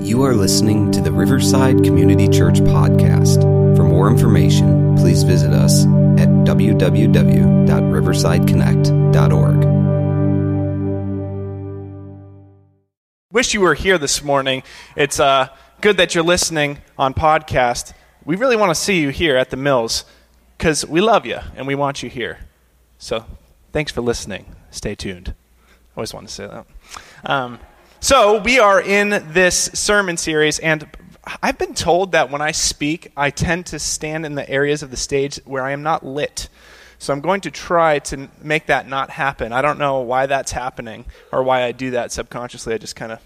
You are listening to the Riverside Community Church podcast. For more information, please visit us at www.riversideconnect.org. Wish you were here this morning. It's uh, good that you're listening on podcast. We really want to see you here at the Mills because we love you and we want you here. So thanks for listening. Stay tuned. I always want to say that. Um, so, we are in this sermon series, and I've been told that when I speak, I tend to stand in the areas of the stage where I am not lit. So, I'm going to try to make that not happen. I don't know why that's happening or why I do that subconsciously. I just kind of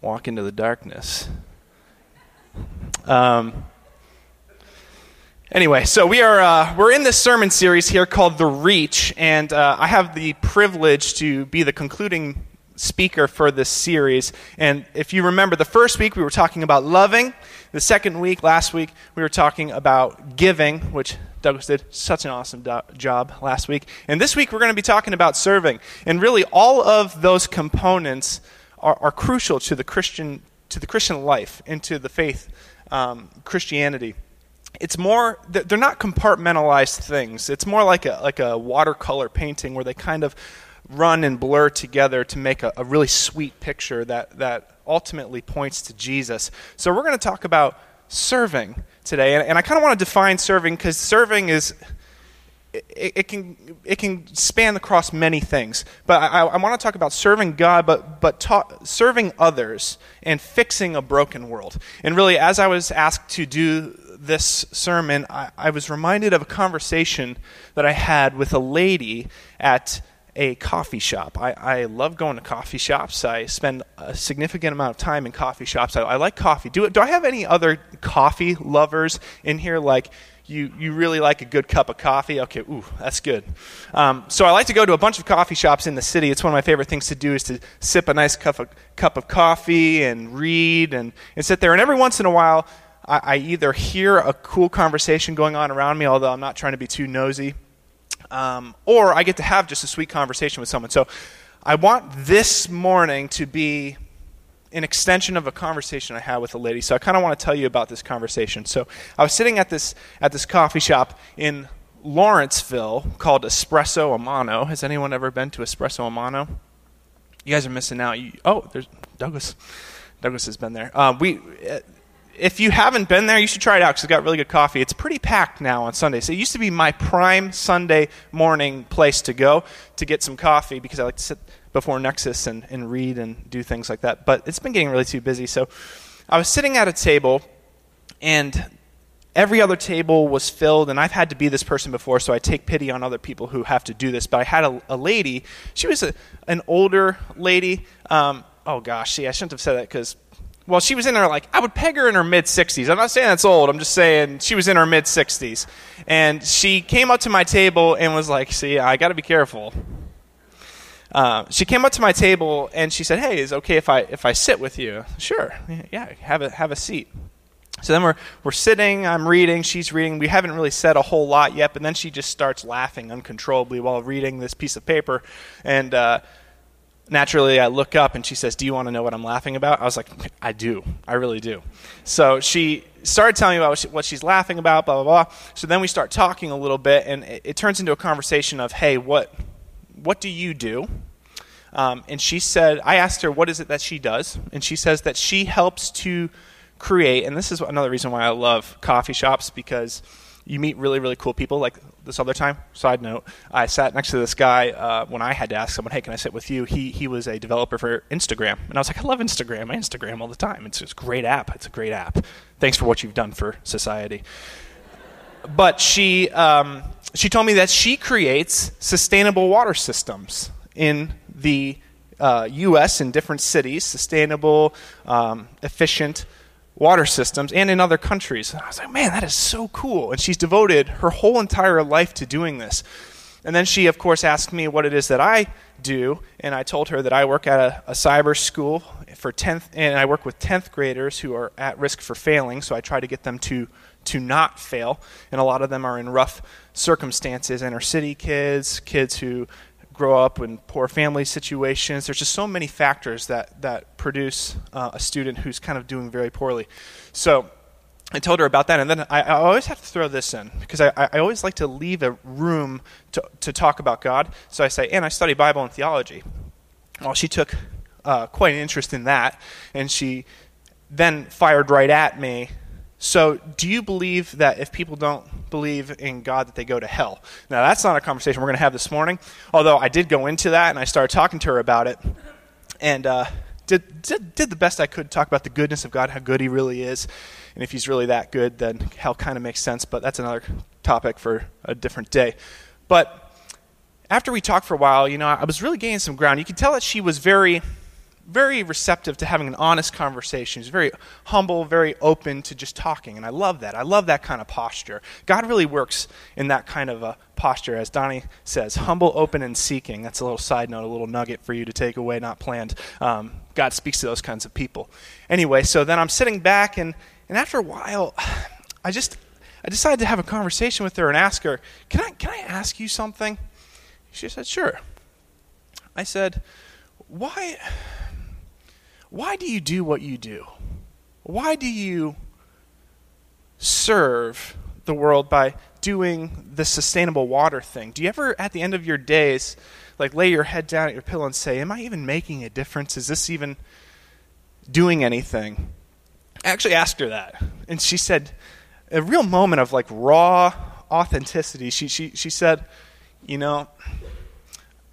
walk into the darkness. Um, Anyway, so we are uh, we're in this sermon series here called The Reach, and uh, I have the privilege to be the concluding speaker for this series. And if you remember, the first week we were talking about loving. The second week, last week, we were talking about giving, which Douglas did such an awesome do- job last week. And this week we're going to be talking about serving. And really, all of those components are, are crucial to the Christian to the Christian life and to the faith um, Christianity it's more they're not compartmentalized things it's more like a like a watercolor painting where they kind of run and blur together to make a, a really sweet picture that, that ultimately points to Jesus. So we're going to talk about serving today. And, and I kind of want to define serving because serving is. It, it, can it can span across many things, but I, I want to talk about serving God, but but ta- serving others and fixing a broken world. And really, as I was asked to do this sermon, I, I was reminded of a conversation that I had with a lady at a coffee shop. I, I love going to coffee shops. I spend a significant amount of time in coffee shops. I, I like coffee. Do, do I have any other coffee lovers in here? Like, you, you really like a good cup of coffee? Okay, ooh, that's good. Um, so I like to go to a bunch of coffee shops in the city. It's one of my favorite things to do is to sip a nice cup of, cup of coffee and read and, and sit there. And every once in a while, I, I either hear a cool conversation going on around me, although I'm not trying to be too nosy, um, or I get to have just a sweet conversation with someone. So I want this morning to be an extension of a conversation I had with a lady. So I kind of want to tell you about this conversation. So I was sitting at this at this coffee shop in Lawrenceville called Espresso a Mano. Has anyone ever been to Espresso a Mano? You guys are missing out. You, oh, there's Douglas. Douglas has been there. Uh, we if you haven't been there, you should try it out because it's got really good coffee. It's pretty packed now on Sundays. It used to be my prime Sunday morning place to go to get some coffee because I like to sit before Nexus and, and read and do things like that. But it's been getting really too busy. So I was sitting at a table, and every other table was filled, and I've had to be this person before, so I take pity on other people who have to do this. But I had a, a lady. She was a, an older lady. Um, oh gosh, see, I shouldn't have said that because well, she was in her like I would peg her in her mid 60s. I'm not saying that's old. I'm just saying she was in her mid 60s, and she came up to my table and was like, "See, I got to be careful." Uh, she came up to my table and she said, "Hey, is it okay if I if I sit with you?" Sure, yeah, have a have a seat. So then we're we're sitting. I'm reading. She's reading. We haven't really said a whole lot yet, but then she just starts laughing uncontrollably while reading this piece of paper, and. Uh, naturally I look up and she says, Do you want to know what I'm laughing about? I was like, I do. I really do. So she started telling me about what she's laughing about, blah, blah, blah. So then we start talking a little bit, and it, it turns into a conversation of, Hey, what, what do you do? Um, and she said, I asked her, What is it that she does? And she says that she helps to create, and this is another reason why I love coffee shops because you meet really, really cool people. Like this other time, side note, I sat next to this guy uh, when I had to ask someone, "Hey, can I sit with you?" He he was a developer for Instagram, and I was like, "I love Instagram. I Instagram all the time. It's, a great app. It's a great app. Thanks for what you've done for society." But she um, she told me that she creates sustainable water systems in the uh, U.S. in different cities, sustainable, um, efficient water systems and in other countries. And I was like, man, that is so cool. And she's devoted her whole entire life to doing this. And then she, of course, asked me what it is that I do, and I told her that I work at a, a cyber school for 10th, and I work with 10th graders who are at risk for failing, so I try to get them to, to not fail. And a lot of them are in rough circumstances, inner city kids, kids who grow up in poor family situations. There's just so many factors that, that produce uh, a student who's kind of doing very poorly. So I told her about that, and then I, I always have to throw this in because I, I, always like to leave a room to, to talk about God. So I say, and I study Bible and theology. Well, she took uh, quite an interest in that, and she then fired right at me so, do you believe that if people don't believe in God, that they go to hell? Now, that's not a conversation we're going to have this morning. Although I did go into that and I started talking to her about it, and uh, did, did did the best I could talk about the goodness of God, how good He really is, and if He's really that good, then hell kind of makes sense. But that's another topic for a different day. But after we talked for a while, you know, I was really gaining some ground. You could tell that she was very very receptive to having an honest conversation. He's very humble, very open to just talking. And I love that. I love that kind of posture. God really works in that kind of a posture, as Donnie says humble, open, and seeking. That's a little side note, a little nugget for you to take away, not planned. Um, God speaks to those kinds of people. Anyway, so then I'm sitting back, and, and after a while, I just. I decided to have a conversation with her and ask her, "Can I can I ask you something?" She said, "Sure." I said, "Why why do you do what you do? Why do you serve the world by doing the sustainable water thing? Do you ever, at the end of your days, like lay your head down at your pillow and say, Am I even making a difference? Is this even doing anything? I actually asked her that. And she said, a real moment of like raw authenticity. She, she, she said, You know,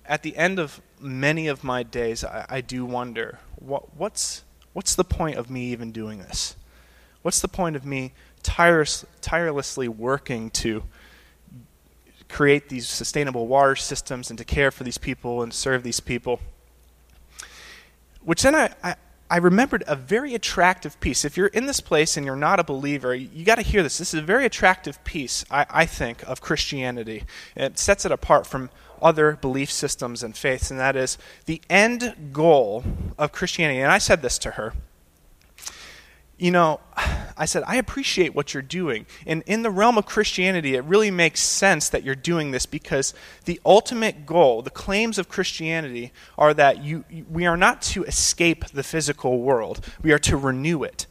at the end of many of my days, I, I do wonder what, what's, what's the point of me even doing this? What's the point of me tireless, tirelessly working to create these sustainable water systems and to care for these people and serve these people? Which then I, I, I remembered a very attractive piece. If you're in this place and you're not a believer, you got to hear this. This is a very attractive piece, I, I think, of Christianity. It sets it apart from other belief systems and faiths, and that is the end goal of Christianity. And I said this to her. You know, I said, I appreciate what you're doing. And in the realm of Christianity, it really makes sense that you're doing this because the ultimate goal, the claims of Christianity, are that you, we are not to escape the physical world, we are to renew it.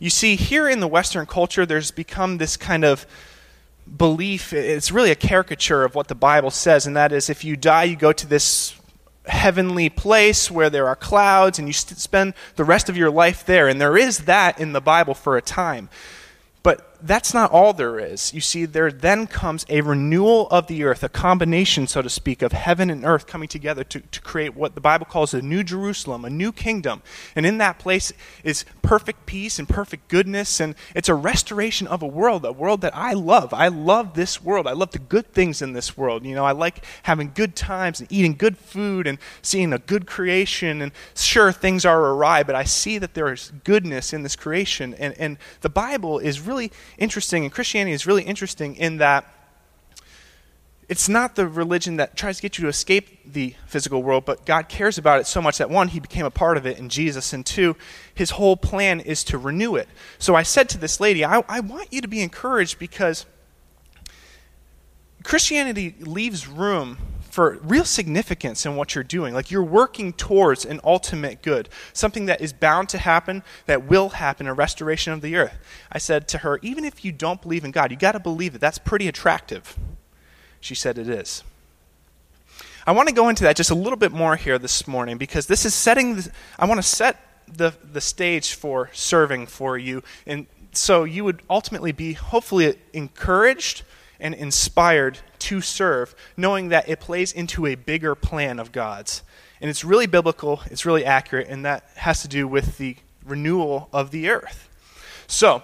You see, here in the Western culture, there's become this kind of belief, it's really a caricature of what the Bible says, and that is if you die, you go to this heavenly place where there are clouds and you spend the rest of your life there. And there is that in the Bible for a time. But that's not all there is. You see, there then comes a renewal of the earth, a combination, so to speak, of heaven and earth coming together to, to create what the Bible calls a new Jerusalem, a new kingdom. And in that place is perfect peace and perfect goodness. And it's a restoration of a world, a world that I love. I love this world. I love the good things in this world. You know, I like having good times and eating good food and seeing a good creation. And sure, things are awry, but I see that there is goodness in this creation. And, and the Bible is really interesting, and Christianity is really interesting in that it's not the religion that tries to get you to escape the physical world, but God cares about it so much that one, He became a part of it in Jesus, and two, His whole plan is to renew it. So I said to this lady, I, I want you to be encouraged because Christianity leaves room for real significance in what you're doing. Like you're working towards an ultimate good, something that is bound to happen, that will happen, a restoration of the earth. I said to her, even if you don't believe in God, you got to believe it. That's pretty attractive. She said it is. I want to go into that just a little bit more here this morning because this is setting, the, I want to set the, the stage for serving for you. And so you would ultimately be hopefully encouraged and inspired to serve, knowing that it plays into a bigger plan of God's. And it's really biblical, it's really accurate, and that has to do with the renewal of the earth. So,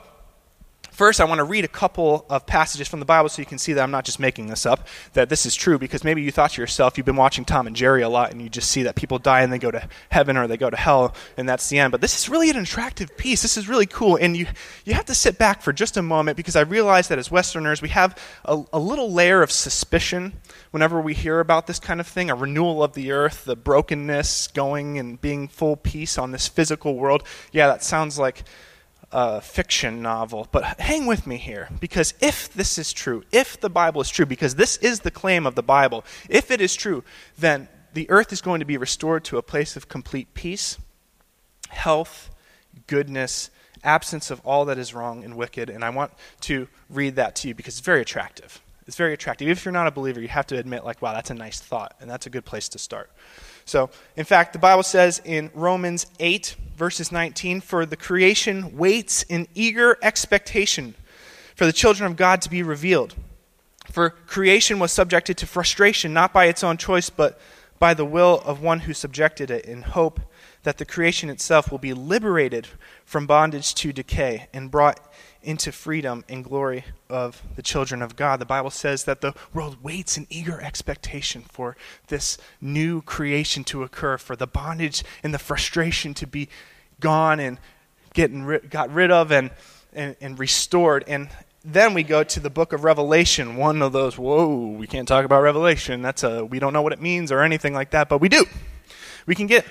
First, I want to read a couple of passages from the Bible so you can see that I'm not just making this up, that this is true, because maybe you thought to yourself, you've been watching Tom and Jerry a lot, and you just see that people die and they go to heaven or they go to hell, and that's the end. But this is really an attractive piece. This is really cool. And you, you have to sit back for just a moment, because I realize that as Westerners, we have a, a little layer of suspicion whenever we hear about this kind of thing a renewal of the earth, the brokenness going and being full peace on this physical world. Yeah, that sounds like a fiction novel. But hang with me here, because if this is true, if the Bible is true, because this is the claim of the Bible, if it is true, then the earth is going to be restored to a place of complete peace, health, goodness, absence of all that is wrong and wicked. And I want to read that to you because it's very attractive. It's very attractive. If you're not a believer, you have to admit, like, wow, that's a nice thought, and that's a good place to start. So, in fact, the Bible says in Romans 8, verses 19, For the creation waits in eager expectation for the children of God to be revealed. For creation was subjected to frustration, not by its own choice, but by the will of one who subjected it, in hope that the creation itself will be liberated from bondage to decay and brought into freedom and glory of the children of God. The Bible says that the world waits in eager expectation for this new creation to occur, for the bondage and the frustration to be gone and getting ri- got rid of and, and, and restored. And then we go to the book of Revelation, one of those, whoa, we can't talk about Revelation. That's a, we don't know what it means or anything like that, but we do. We can get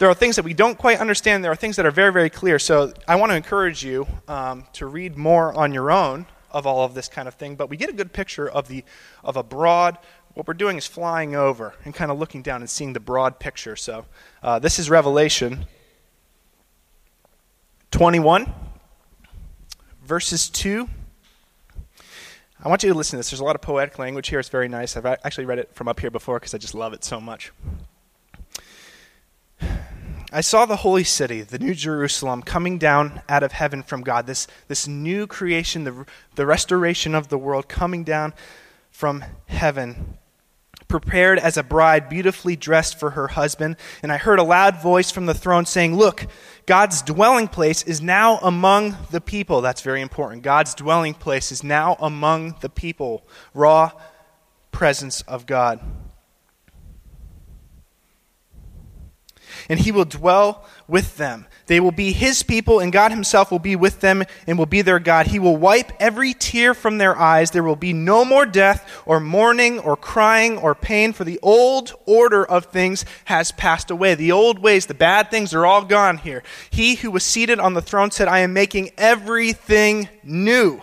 there are things that we don't quite understand. There are things that are very, very clear. So I want to encourage you um, to read more on your own of all of this kind of thing. But we get a good picture of the of a broad. What we're doing is flying over and kind of looking down and seeing the broad picture. So uh, this is Revelation 21, verses 2. I want you to listen to this. There's a lot of poetic language here. It's very nice. I've actually read it from up here before because I just love it so much. I saw the holy city, the new Jerusalem, coming down out of heaven from God. This, this new creation, the, the restoration of the world coming down from heaven, prepared as a bride, beautifully dressed for her husband. And I heard a loud voice from the throne saying, Look, God's dwelling place is now among the people. That's very important. God's dwelling place is now among the people. Raw presence of God. And he will dwell with them. They will be his people, and God himself will be with them and will be their God. He will wipe every tear from their eyes. There will be no more death, or mourning, or crying, or pain, for the old order of things has passed away. The old ways, the bad things are all gone here. He who was seated on the throne said, I am making everything new.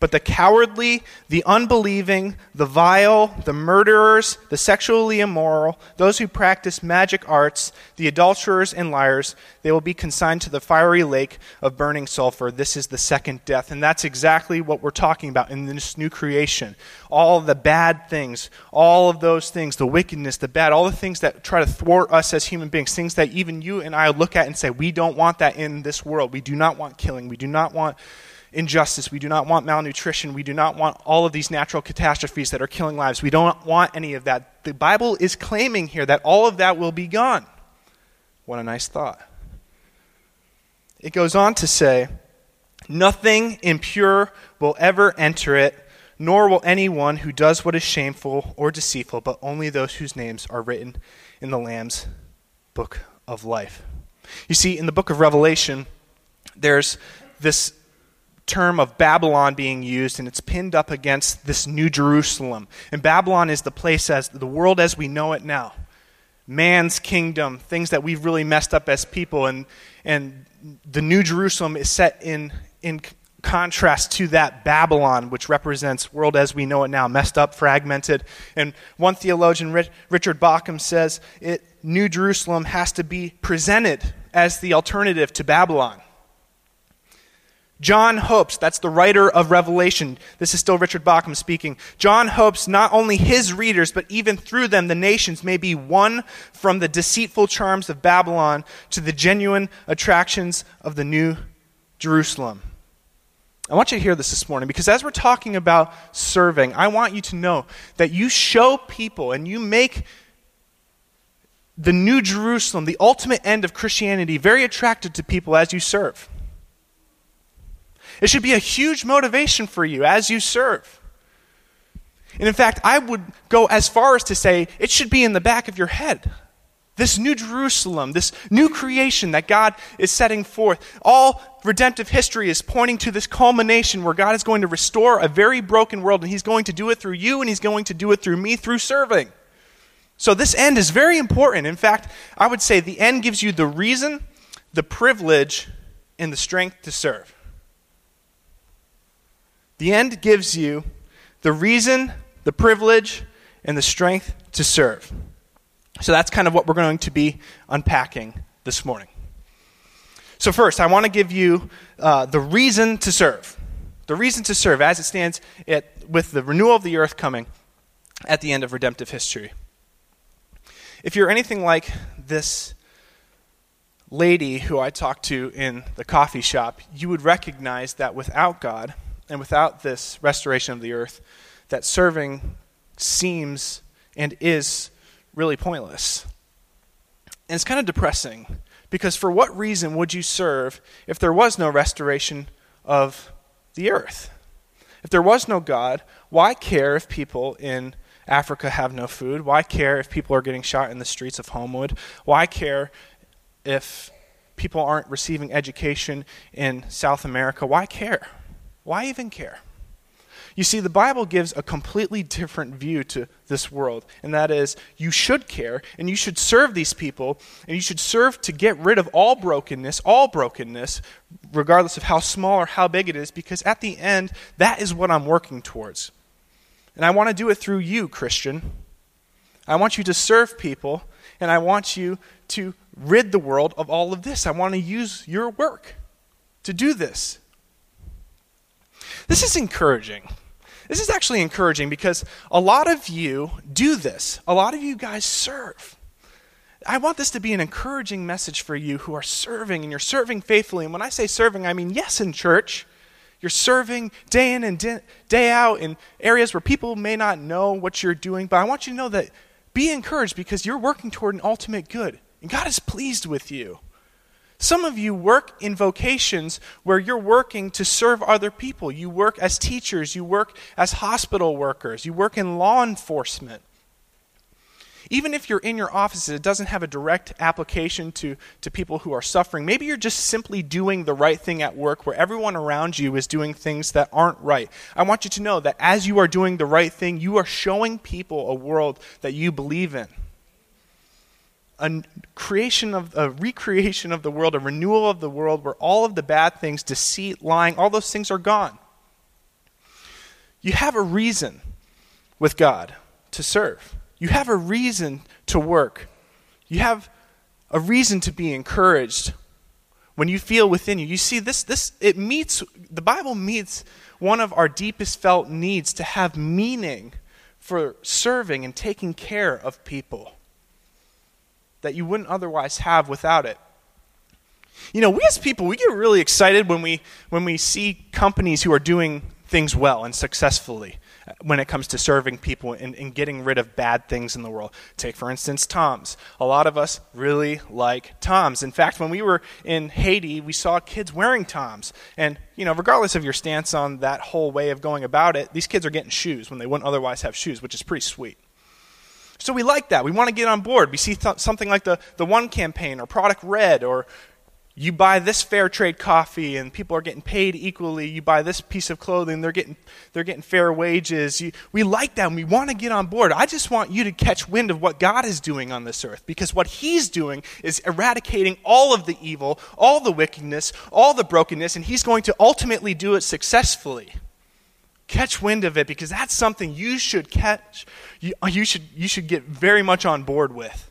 But the cowardly, the unbelieving, the vile, the murderers, the sexually immoral, those who practice magic arts, the adulterers and liars, they will be consigned to the fiery lake of burning sulfur. This is the second death. And that's exactly what we're talking about in this new creation. All the bad things, all of those things, the wickedness, the bad, all the things that try to thwart us as human beings, things that even you and I look at and say, we don't want that in this world. We do not want killing. We do not want injustice. We do not want malnutrition. We do not want all of these natural catastrophes that are killing lives. We don't want any of that. The Bible is claiming here that all of that will be gone. What a nice thought. It goes on to say, Nothing impure will ever enter it, nor will anyone who does what is shameful or deceitful, but only those whose names are written in the Lamb's book of life. You see, in the book of Revelation, there's this term of Babylon being used, and it's pinned up against this New Jerusalem. And Babylon is the place as the world as we know it now. Man's kingdom, things that we've really messed up as people, and and the New Jerusalem is set in in contrast to that Babylon, which represents world as we know it now, messed up, fragmented. And one theologian, Richard Bauckham, says it, New Jerusalem has to be presented as the alternative to Babylon. John hopes, that's the writer of Revelation. This is still Richard Bauckham speaking. John hopes not only his readers, but even through them, the nations may be won from the deceitful charms of Babylon to the genuine attractions of the new Jerusalem. I want you to hear this this morning because as we're talking about serving, I want you to know that you show people and you make the new Jerusalem, the ultimate end of Christianity, very attractive to people as you serve. It should be a huge motivation for you as you serve. And in fact, I would go as far as to say it should be in the back of your head. this new Jerusalem, this new creation that God is setting forth. All redemptive history is pointing to this culmination where God is going to restore a very broken world, and He's going to do it through you, and He's going to do it through me through serving. So, this end is very important. In fact, I would say the end gives you the reason, the privilege, and the strength to serve. The end gives you the reason, the privilege, and the strength to serve. So that's kind of what we're going to be unpacking this morning. So, first, I want to give you uh, the reason to serve. The reason to serve as it stands at, with the renewal of the earth coming at the end of redemptive history. If you're anything like this lady who I talked to in the coffee shop, you would recognize that without God and without this restoration of the earth, that serving seems and is really pointless. And it's kind of depressing because for what reason would you serve if there was no restoration of the earth? If there was no God, why care if people in Africa have no food? Why care if people are getting shot in the streets of Homewood? Why care if people aren't receiving education in South America? Why care? Why even care? You see, the Bible gives a completely different view to this world, and that is you should care and you should serve these people, and you should serve to get rid of all brokenness, all brokenness, regardless of how small or how big it is, because at the end, that is what I'm working towards. And I want to do it through you, Christian. I want you to serve people, and I want you to rid the world of all of this. I want to use your work to do this. This is encouraging. This is actually encouraging because a lot of you do this. A lot of you guys serve. I want this to be an encouraging message for you who are serving and you're serving faithfully. And when I say serving, I mean yes in church. You're serving day in and day out in areas where people may not know what you're doing, but I want you to know that be encouraged because you're working toward an ultimate good. And God is pleased with you. Some of you work in vocations where you're working to serve other people. You work as teachers, you work as hospital workers, you work in law enforcement. Even if you're in your offices, it doesn't have a direct application to, to people who are suffering. Maybe you're just simply doing the right thing at work where everyone around you is doing things that aren't right. I want you to know that as you are doing the right thing, you are showing people a world that you believe in a creation of a recreation of the world, a renewal of the world where all of the bad things, deceit, lying, all those things are gone. You have a reason with God to serve. You have a reason to work. You have a reason to be encouraged when you feel within you. You see this this it meets the Bible meets one of our deepest felt needs to have meaning for serving and taking care of people that you wouldn't otherwise have without it. You know, we as people, we get really excited when we, when we see companies who are doing things well and successfully uh, when it comes to serving people and, and, getting rid of bad things in the world. Take, for instance, Toms. A lot of us really like Toms. In fact, when we were in Haiti, we saw kids wearing Toms. And, you know, regardless of your stance on that whole way of going about it, these kids are getting shoes when they wouldn't otherwise have shoes, which is pretty sweet. So we like that. We want to get on board. We see th- something like the, the One campaign or Product Red or you buy this fair trade coffee and people are getting paid equally. You buy this piece of clothing, they're getting, they're getting fair wages. You, we like that and we want to get on board. I just want you to catch wind of what God is doing on this earth because what He's doing is eradicating all of the evil, all the wickedness, all the brokenness, and He's going to ultimately do it successfully catch wind of it because that's something you should catch you, uh, you, should, you should get very much on board with.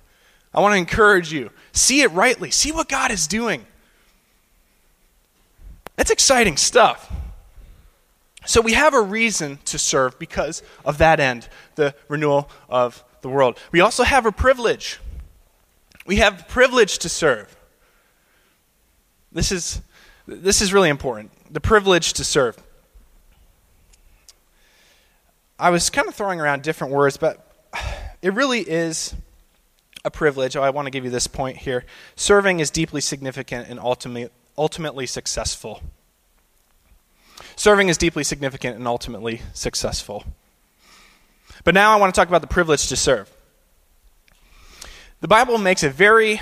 I want to encourage you. See it rightly. See what god is doing. That's exciting stuff. So we have a reason to serve because of that end the renewal of the world. We also have a privilege. We have privilege to serve. This is this is really important. The privilege to serve I was kind of throwing around different words, but it really is a privilege. Oh, I want to give you this point here. Serving is deeply significant and ultimately, ultimately successful. Serving is deeply significant and ultimately successful. But now I want to talk about the privilege to serve. The Bible makes a very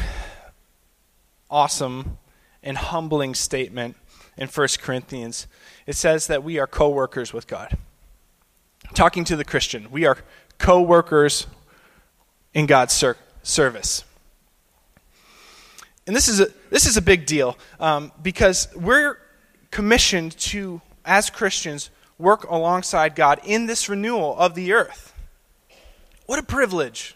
awesome and humbling statement in 1 Corinthians. It says that we are co workers with God. Talking to the Christian, we are co workers in God's ser- service. And this is a, this is a big deal um, because we're commissioned to, as Christians, work alongside God in this renewal of the earth. What a privilege!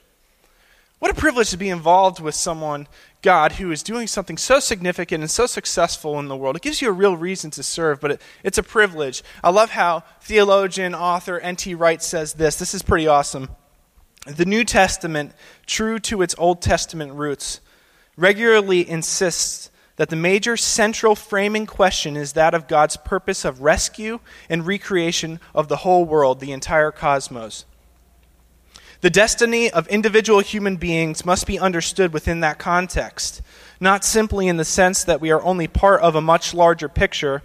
What a privilege to be involved with someone, God, who is doing something so significant and so successful in the world. It gives you a real reason to serve, but it, it's a privilege. I love how theologian, author N.T. Wright says this. This is pretty awesome. The New Testament, true to its Old Testament roots, regularly insists that the major central framing question is that of God's purpose of rescue and recreation of the whole world, the entire cosmos. The destiny of individual human beings must be understood within that context, not simply in the sense that we are only part of a much larger picture,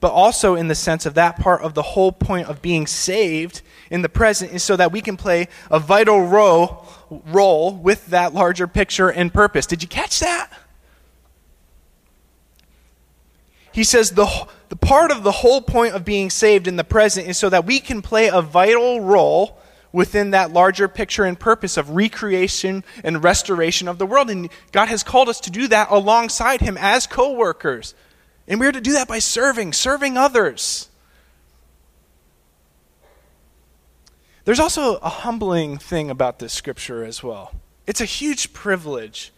but also in the sense of that part of the whole point of being saved in the present is so that we can play a vital role, role with that larger picture and purpose. Did you catch that? He says the, the part of the whole point of being saved in the present is so that we can play a vital role within that larger picture and purpose of recreation and restoration of the world. And God has called us to do that alongside Him as co workers. And we're to do that by serving, serving others. There's also a humbling thing about this scripture as well. It's a huge privilege.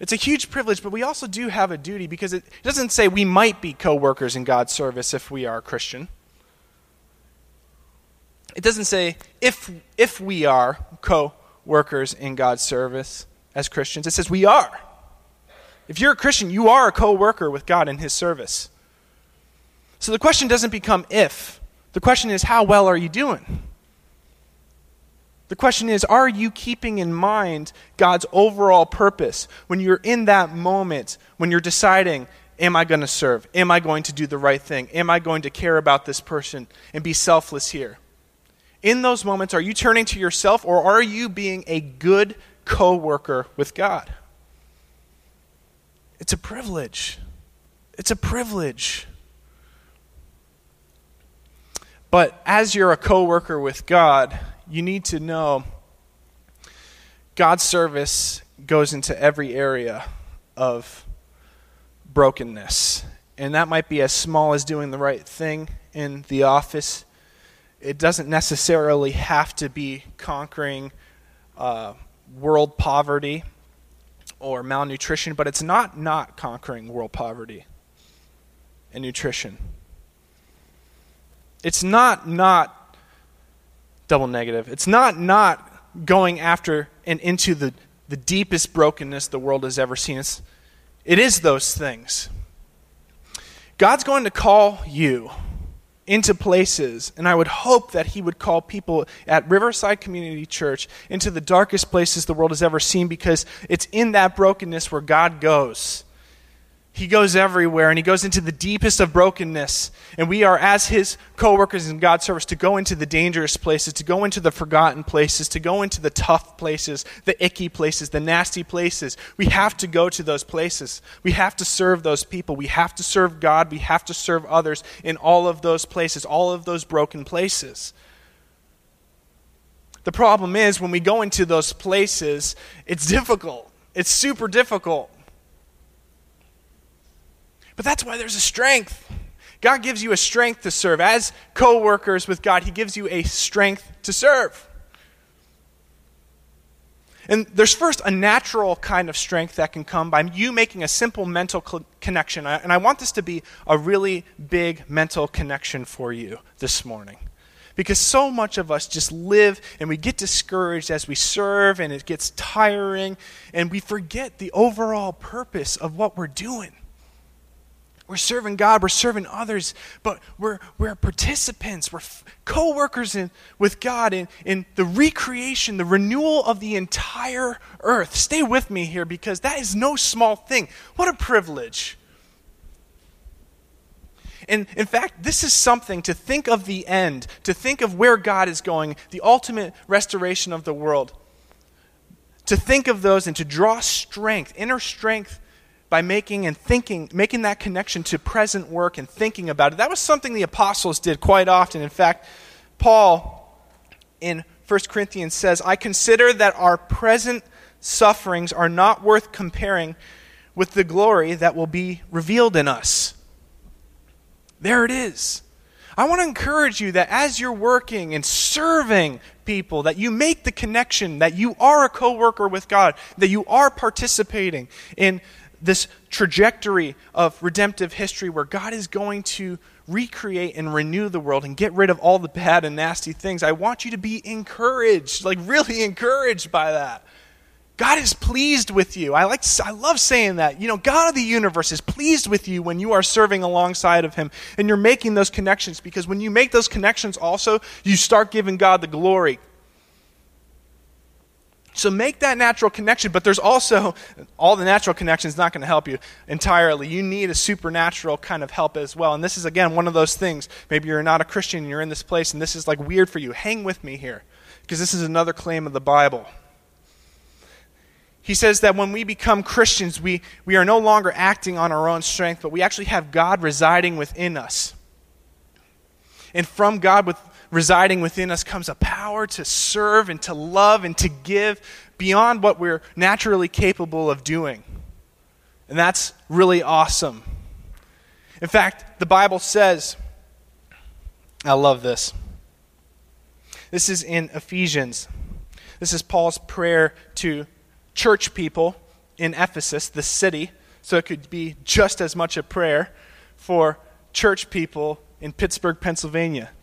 It's a huge privilege, but we also do have a duty because it doesn't say we might be co workers in God's service if we are a Christian. It doesn't say if, if we are co workers in God's service as Christians. It says we are. If you're a Christian, you are a co worker with God in His service. So the question doesn't become if, the question is how well are you doing? The question is are you keeping in mind God's overall purpose when you're in that moment, when you're deciding, am I going to serve? Am I going to do the right thing? Am I going to care about this person and be selfless here? In those moments, are you turning to yourself or are you being a good co worker with God? It's a privilege. It's a privilege. But as you're a co worker with God, you need to know God's service goes into every area of brokenness. And that might be as small as doing the right thing in the office it doesn't necessarily have to be conquering uh, world poverty or malnutrition, but it's not not conquering world poverty and nutrition. It's not not double negative. It's not not going after and into the, the deepest brokenness the world has ever seen. It's, it is those things. God's going to call you into places, and I would hope that he would call people at Riverside Community Church into the darkest places the world has ever seen because it's in that brokenness where God goes. He goes everywhere and he goes into the deepest of brokenness. And we are, as his co workers in God's service, to go into the dangerous places, to go into the forgotten places, to go into the tough places, the icky places, the nasty places. We have to go to those places. We have to serve those people. We have to serve God. We have to serve others in all of those places, all of those broken places. The problem is when we go into those places, it's difficult. It's super difficult. But that's why there's a strength. God gives you a strength to serve. As co workers with God, He gives you a strength to serve. And there's first a natural kind of strength that can come by you making a simple mental connection. And I want this to be a really big mental connection for you this morning. Because so much of us just live and we get discouraged as we serve and it gets tiring and we forget the overall purpose of what we're doing. We're serving God, we're serving others, but we're, we're participants, we're co workers with God in, in the recreation, the renewal of the entire earth. Stay with me here because that is no small thing. What a privilege. And in fact, this is something to think of the end, to think of where God is going, the ultimate restoration of the world. to think of those and to draw strength, inner strength by making and thinking, making that connection to present work and thinking about it. That was something the apostles did quite often. In fact, Paul in 1 Corinthians says, I consider that our present sufferings are not worth comparing with the glory that will be revealed in us. There it is. I want to encourage you that as you're working and serving people, that you make the connection that you are a co worker with God, that you are participating in this trajectory of redemptive history where God is going to recreate and renew the world and get rid of all the bad and nasty things. I want you to be encouraged, like really encouraged by that. God is pleased with you. I like I love saying that. You know, God of the universe is pleased with you when you are serving alongside of him and you're making those connections because when you make those connections also, you start giving God the glory. So make that natural connection, but there's also all the natural connections not going to help you entirely. You need a supernatural kind of help as well. And this is again one of those things. Maybe you're not a Christian and you're in this place and this is like weird for you. Hang with me here because this is another claim of the Bible. He says that when we become Christians, we, we are no longer acting on our own strength, but we actually have God residing within us. And from God with, residing within us comes a power to serve and to love and to give beyond what we're naturally capable of doing. And that's really awesome. In fact, the Bible says, I love this. This is in Ephesians. This is Paul's prayer to church people in Ephesus, the city, so it could be just as much a prayer for church people in Pittsburgh, Pennsylvania,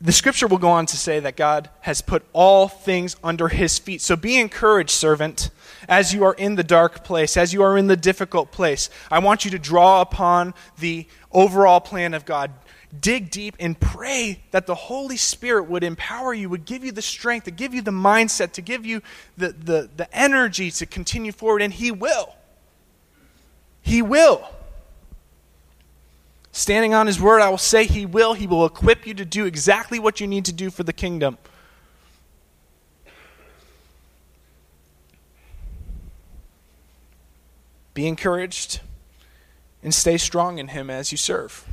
The scripture will go on to say that God has put all things under his feet. So be encouraged, servant, as you are in the dark place, as you are in the difficult place. I want you to draw upon the overall plan of God. Dig deep and pray that the Holy Spirit would empower you, would give you the strength, to give you the mindset, to give you the, the, the energy to continue forward, and He will. He will. Standing on his word, I will say he will. He will equip you to do exactly what you need to do for the kingdom. Be encouraged and stay strong in him as you serve.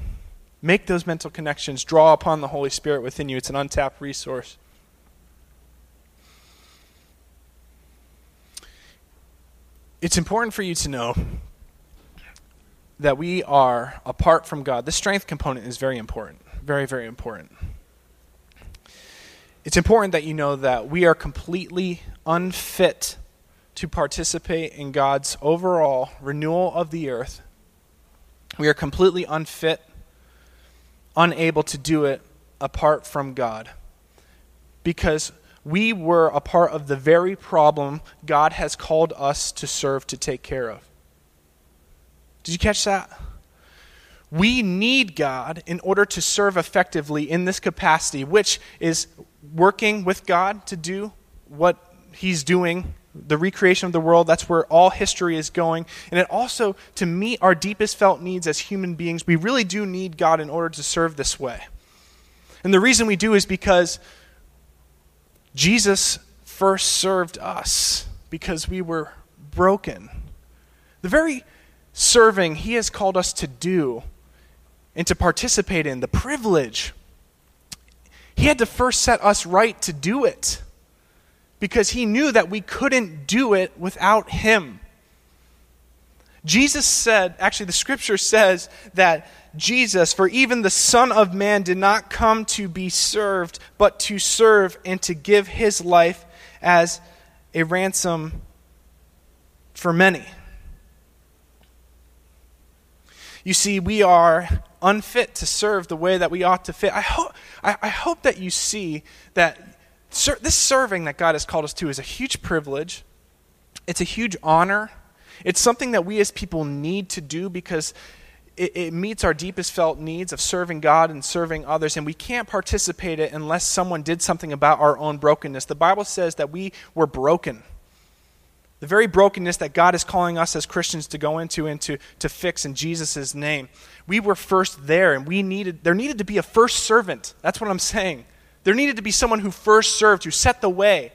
Make those mental connections. Draw upon the Holy Spirit within you. It's an untapped resource. It's important for you to know that we are apart from God, the strength component is very important. Very, very important. It's important that you know that we are completely unfit to participate in God's overall renewal of the earth. We are completely unfit, unable to do it apart from God. Because we were a part of the very problem God has called us to serve to take care of. Did you catch that? We need God in order to serve effectively in this capacity, which is working with God to do what He's doing, the recreation of the world. That's where all history is going. And it also, to meet our deepest felt needs as human beings, we really do need God in order to serve this way. And the reason we do is because Jesus first served us because we were broken. The very serving He has called us to do and to participate in, the privilege, He had to first set us right to do it because He knew that we couldn't do it without Him. Jesus said, actually, the scripture says that Jesus, for even the Son of Man did not come to be served, but to serve and to give his life as a ransom for many. You see, we are unfit to serve the way that we ought to fit. I hope, I, I hope that you see that ser- this serving that God has called us to is a huge privilege, it's a huge honor. It's something that we as people need to do because it, it, meets our deepest felt needs of serving God and serving others, and we can't participate it unless someone did something about our own brokenness. The Bible says that we were broken. The very brokenness that God is calling us as Christians to go into and to, to fix in Jesus' name. We were first there, and we needed there needed to be a first servant. That's what I'm saying. There needed to be someone who first served, who set the way.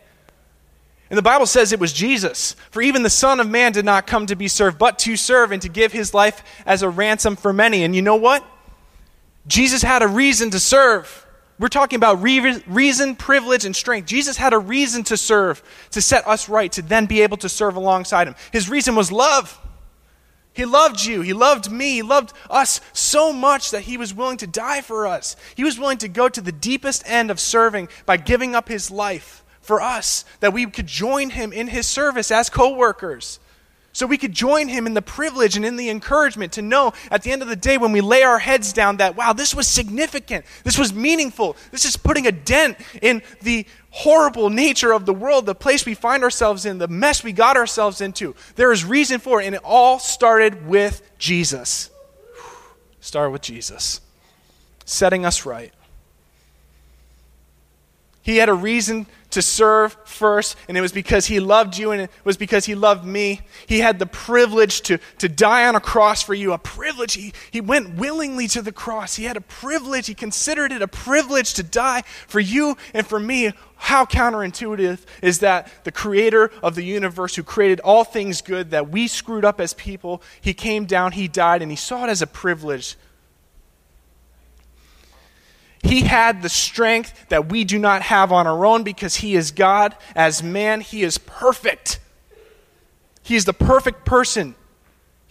And the Bible says it was Jesus. For even the Son of Man did not come to be served, but to serve and to give his life as a ransom for many. And you know what? Jesus had a reason to serve. We're talking about re- reason, privilege, and strength. Jesus had a reason to serve, to set us right, to then be able to serve alongside him. His reason was love. He loved you. He loved me. He loved us so much that he was willing to die for us. He was willing to go to the deepest end of serving by giving up his life for us that we could join him in his service as co workers. So we could join him in the privilege and in the encouragement to know at the end of the day when we lay our heads down that, wow, this was significant. This was meaningful. This is putting a dent in the horrible nature of the world, the place we find ourselves in, the mess we got ourselves into. There is reason for it, and it all started with Jesus. Started with Jesus, setting us right. He had a reason to serve first, and it was because he loved you, and it was because he loved me. He had the privilege to, to die on a cross for you, a privilege. He, he went willingly to the cross. He had a privilege. He considered it a privilege to die for you and for me. How counterintuitive is that the creator of the universe, who created all things good that we screwed up as people, he came down, he died, and he saw it as a privilege he had the strength that we do not have on our own because he is God. As man, he is perfect. He is the perfect person.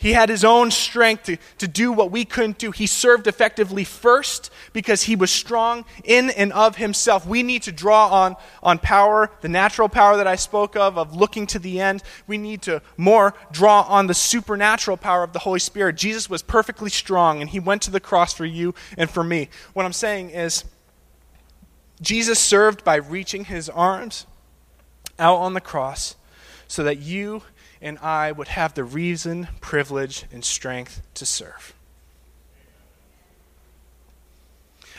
He had his own strength to, to do what we couldn't do. He served effectively first because he was strong in and of himself. We need to draw on, on power, the natural power that I spoke of, of looking to the end. We need to more draw on the supernatural power of the Holy Spirit. Jesus was perfectly strong, and he went to the cross for you and for me. What I'm saying is, Jesus served by reaching his arms out on the cross so that you and I would have the reason, privilege, and strength to serve.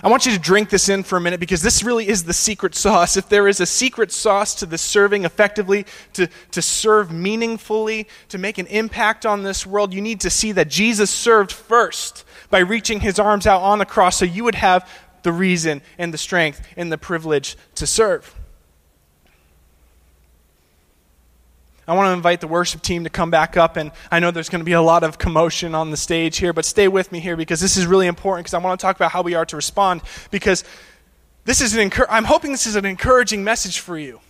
I want you to drink this in for a minute because this really is the secret sauce. If there is a secret sauce to the serving effectively, to, to serve meaningfully, to make an impact on this world, you need to see that Jesus served first by reaching his arms out on the cross so you would have the reason and the strength and the privilege to serve. I want to invite the worship team to come back up, and I know there's going to be a lot of commotion on the stage here, but stay with me here because this is really important because I want to talk about how we are to respond because this is an encur- I'm hoping this is an encouraging message for you.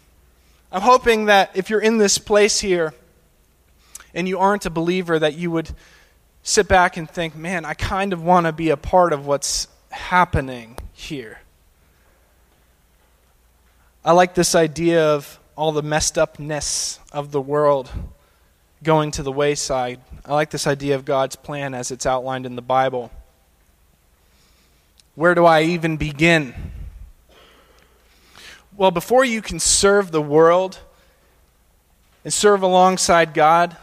I'm hoping that if you're in this place here and you aren't a believer, that you would sit back and think, man, I kind of want to be a part of what's happening here. I like this idea of all the messed upness of the world going to the wayside. I like this idea of God's plan as it's outlined in the Bible. Where do I even begin? Well, before you can serve the world and serve alongside God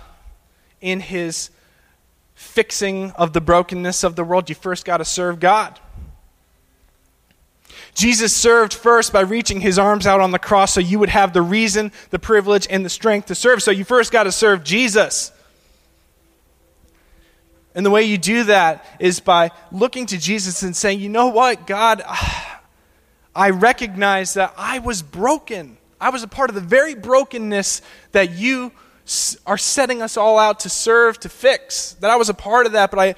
in His fixing of the brokenness of the world, you first got to serve God. Jesus served first by reaching his arms out on the cross so you would have the reason, the privilege, and the strength to serve. So you first got to serve Jesus. And the way you do that is by looking to Jesus and saying, you know what, God, I recognize that I was broken. I was a part of the very brokenness that you are setting us all out to serve, to fix. That I was a part of that, but I,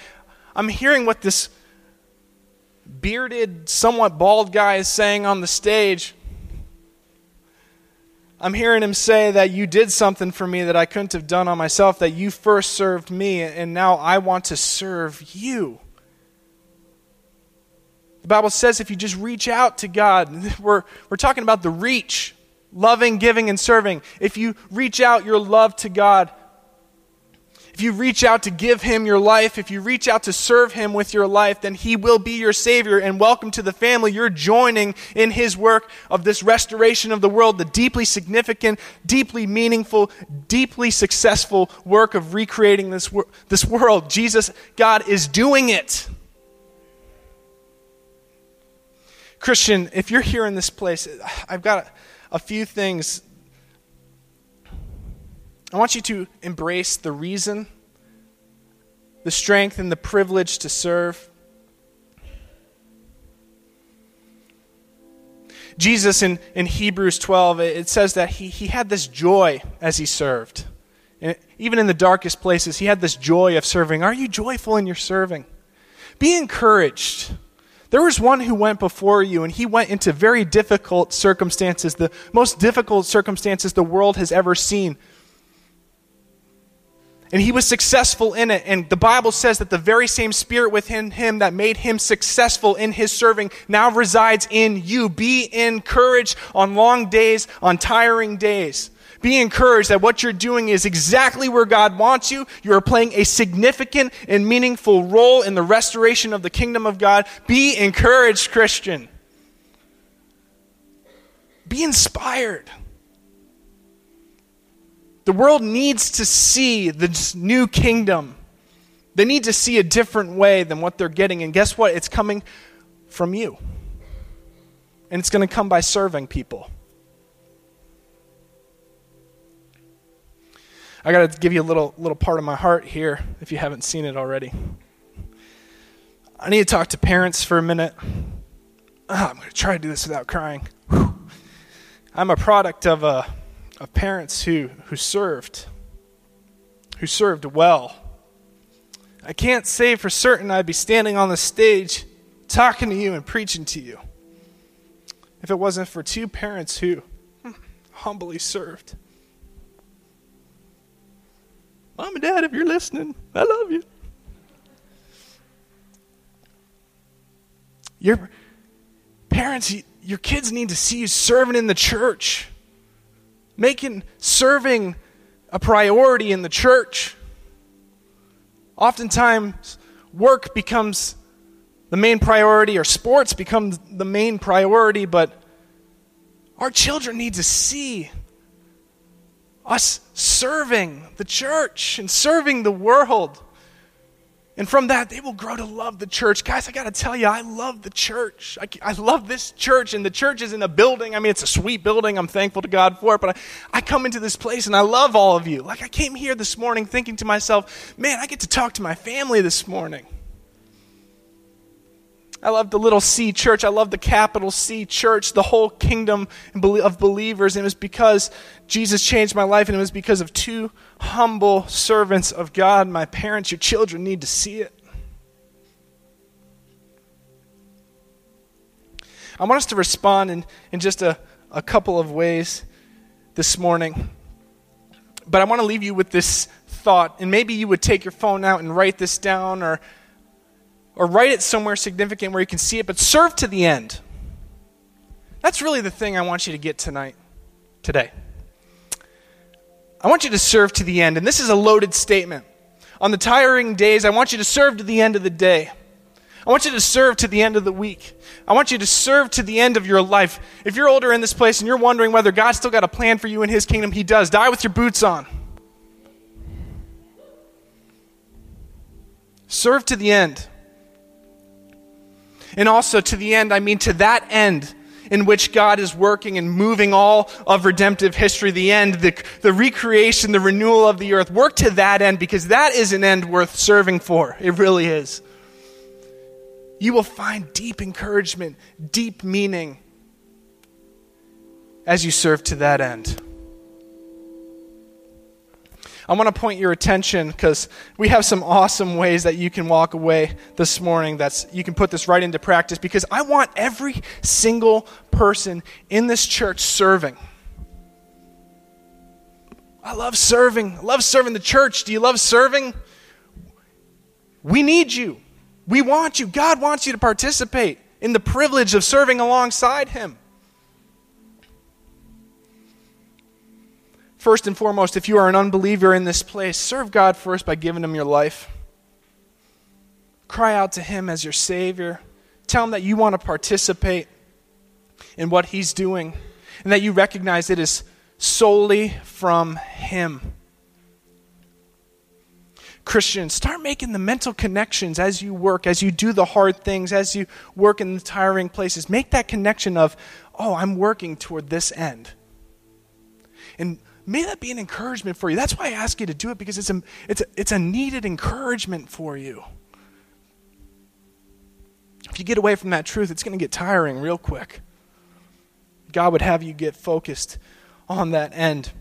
I'm hearing what this bearded, somewhat bald guy is saying on the stage, I'm hearing him say that you did something for me that I couldn't have done on myself, that you first served me, and now I want to serve you. The Bible says if you just reach out to God, we're, we're talking about the reach loving, giving, and serving. If you reach out your love to God, if you reach out to give Him your life, if you reach out to serve Him with your life, then He will be your Savior. And welcome to the family. You're joining in His work of this restoration of the world, the deeply significant, deeply meaningful, deeply successful work of recreating this, wor- this world. Jesus, God, is doing it. Christian, if you're here in this place, I've got a, a few things I want you to embrace the reason, the strength, and the privilege to serve. Jesus in, in Hebrews 12, it says that he, he had this joy as he served. And even in the darkest places, he had this joy of serving. Are you joyful in your serving? Be encouraged. There was one who went before you, and he went into very difficult circumstances, the most difficult circumstances the world has ever seen. And he was successful in it. And the Bible says that the very same spirit within him that made him successful in his serving now resides in you. Be encouraged on long days, on tiring days. Be encouraged that what you're doing is exactly where God wants you. You are playing a significant and meaningful role in the restoration of the kingdom of God. Be encouraged, Christian. Be inspired. The world needs to see this new kingdom. They need to see a different way than what they're getting. And guess what? It's coming from you. And it's going to come by serving people. I got to give you a little little part of my heart here if you haven't seen it already. I need to talk to parents for a minute. Oh, I'm going to try to do this without crying. Whew. I'm a product of a of parents who, who served, who served well. I can't say for certain I'd be standing on the stage talking to you and preaching to you if it wasn't for two parents who humbly served. Mom and Dad, if you're listening, I love you. Your parents, your kids need to see you serving in the church making serving a priority in the church. Oftentimes, work becomes the main priority, or sports becomes the main priority, but our children need to see us serving the church and serving the world. And from that, they will grow to love the church. Guys, I got to tell you, I love the church. I, I, love this church, and the church is in a building. I mean, it's a sweet building. I'm thankful to God for it. But I, I come into this place, and I love all of you. Like, I came here this morning thinking to myself, man, I get to talk to my family this morning. I love the little C church. I love the capital C church, the whole kingdom of believers. And it was because Jesus changed my life, and it was because of two humble servants of God. My parents, your children need to see it. I want us to respond in, in just a, a couple of ways this morning. But I want to leave you with this thought, and maybe you would take your phone out and write this down or or write it somewhere significant where you can see it, but serve to the end. That's really the thing I want you to get tonight, today. I want you to serve to the end, and this is a loaded statement. On the tiring days, I want you to serve to the end of the day. I want you to serve to the end of the week. I want you to serve to the end of your life. If you're older in this place and you're wondering whether God's still got a plan for you in His kingdom, He does. Die with your boots on. Serve to the end. And also to the end, I mean to that end in which God is working and moving all of redemptive history, the end, the, the recreation, the renewal of the earth. Work to that end because that is an end worth serving for. It really is. You will find deep encouragement, deep meaning as you serve to that end. I want to point your attention because we have some awesome ways that you can walk away this morning that's you can put this right into practice because I want every single person in this church serving. I love serving. I love serving the church. Do you love serving? We need you. We want you. God wants you to participate in the privilege of serving alongside Him. First and foremost, if you are an unbeliever in this place, serve God first by giving Him your life. Cry out to Him as your Savior. Tell Him that you want to participate in what He's doing and that you recognize it is solely from Him. Christians, start making the mental connections as you work, as you do the hard things, as you work in the tiring places. Make that connection of, oh, I'm working toward this end. And may that be an encouragement for you. That's why I ask you to do it because it's a, it's a, it's a needed encouragement for you. If you get away from that truth, it's going to get tiring real quick. God would have you get focused on that end.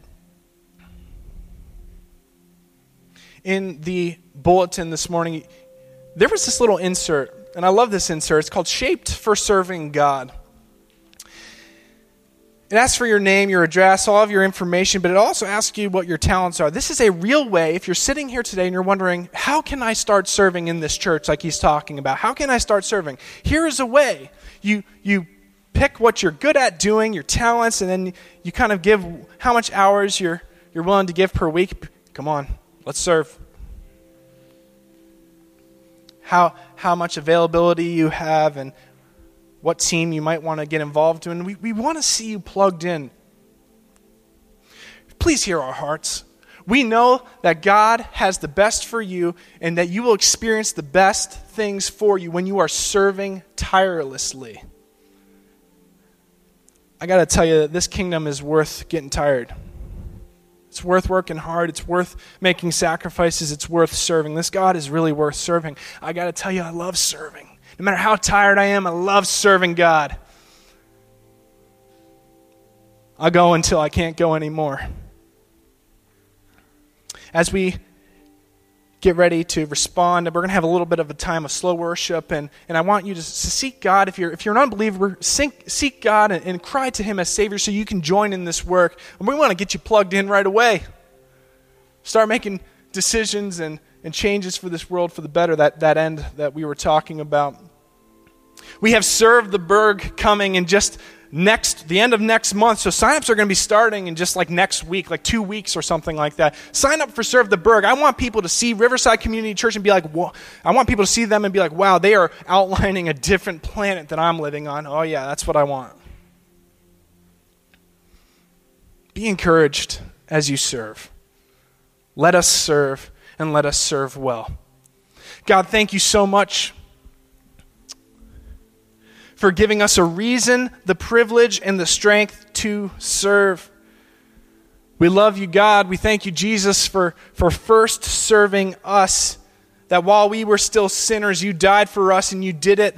In the bulletin this morning, there was this little insert, and I love this insert. It's called Shaped for Serving God. It asks for your name, your address, all of your information, but it also asks you what your talents are. This is a real way, if you're sitting here today and you're wondering, how can I start serving in this church like he's talking about? How can I start serving? Here is a way. You, you pick what you're good at doing, your talents, and then you kind of give how much hours you're, you're willing to give per week. Come on, let's serve. How, how much availability you have and what team you might want to get involved in. We, we want to see you plugged in. Please hear our hearts. We know that God has the best for you and that you will experience the best things for you when you are serving tirelessly. I got to tell you that this kingdom is worth getting tired. It's worth working hard. It's worth making sacrifices. It's worth serving. This God is really worth serving. I got to tell you, I love serving. No matter how tired I am, I love serving God. I'll go until I can't go anymore. As we get ready to respond. We're going to have a little bit of a time of slow worship, and, and I want you to, to seek God. If you're, if you're an unbeliever, seek, seek God and, and cry to Him as Savior so you can join in this work. And we want to get you plugged in right away. Start making decisions and, and changes for this world for the better, that, that end that we were talking about. We have Serve the Berg coming in just next the end of next month. So signups are going to be starting in just like next week, like two weeks or something like that. Sign up for Serve the Berg. I want people to see Riverside Community Church and be like, Whoa. I want people to see them and be like, wow, they are outlining a different planet than I'm living on. Oh yeah, that's what I want. Be encouraged as you serve. Let us serve and let us serve well. God, thank you so much for giving us a reason, the privilege, and the strength to serve. We love you, God. We thank you, Jesus, for, for first serving us. That while we were still sinners, you died for us and you did it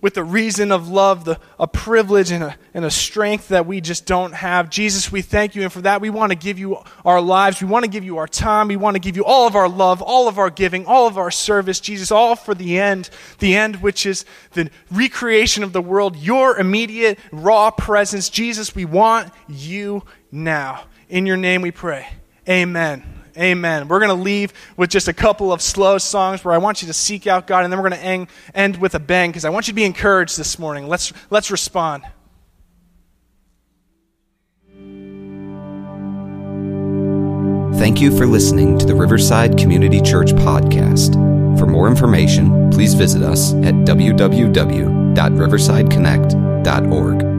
with a reason of love, the, a privilege and a, and a strength that we just don't have. Jesus, we thank you. And for that, we want to give you our lives. We want to give you our time. We want to give you all of our love, all of our giving, all of our service. Jesus, all for the end, the end which is the recreation of the world, your immediate, raw presence. Jesus, we want you now. In your name we pray. Amen. Amen. We're going to leave with just a couple of slow songs where I want you to seek out God, and then we're going to end, end with a bang because I want you to be encouraged this morning. Let's, let's respond. Thank you for listening to the Riverside Community Church podcast. For more information, please visit us at www.riversideconnect.org.